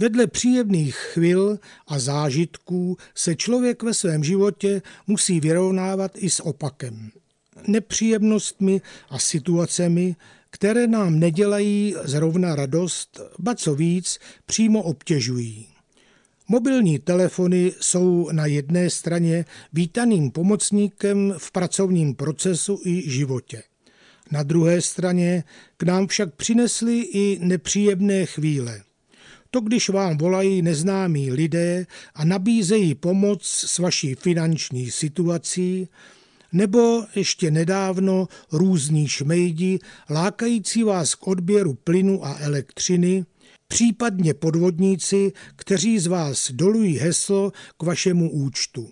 Vedle příjemných chvil a zážitků se člověk ve svém životě musí vyrovnávat i s opakem. Nepříjemnostmi a situacemi, které nám nedělají zrovna radost, ba co víc, přímo obtěžují. Mobilní telefony jsou na jedné straně vítaným pomocníkem v pracovním procesu i životě. Na druhé straně k nám však přinesly i nepříjemné chvíle. To, když vám volají neznámí lidé a nabízejí pomoc s vaší finanční situací, nebo ještě nedávno různí šmejdi lákající vás k odběru plynu a elektřiny, případně podvodníci, kteří z vás dolují heslo k vašemu účtu.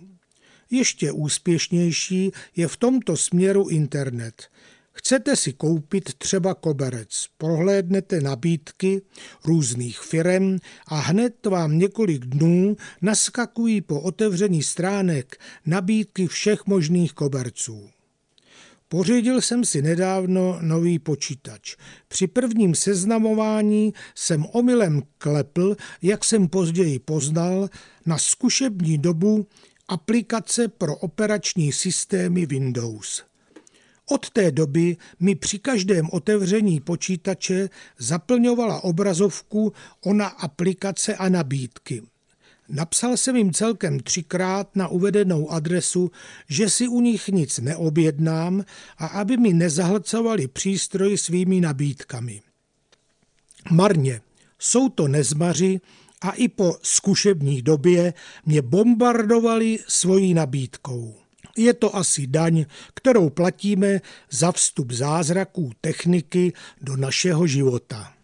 Ještě úspěšnější je v tomto směru internet. Chcete si koupit třeba koberec, prohlédnete nabídky různých firem a hned vám několik dnů naskakují po otevření stránek nabídky všech možných koberců. Pořídil jsem si nedávno nový počítač. Při prvním seznamování jsem omylem klepl, jak jsem později poznal, na zkušební dobu aplikace pro operační systémy Windows. Od té doby mi při každém otevření počítače zaplňovala obrazovku ona aplikace a nabídky. Napsal jsem jim celkem třikrát na uvedenou adresu, že si u nich nic neobjednám a aby mi nezahlcovali přístroj svými nabídkami. Marně, jsou to nezmaři a i po zkušební době mě bombardovali svojí nabídkou. Je to asi daň, kterou platíme za vstup zázraků techniky do našeho života.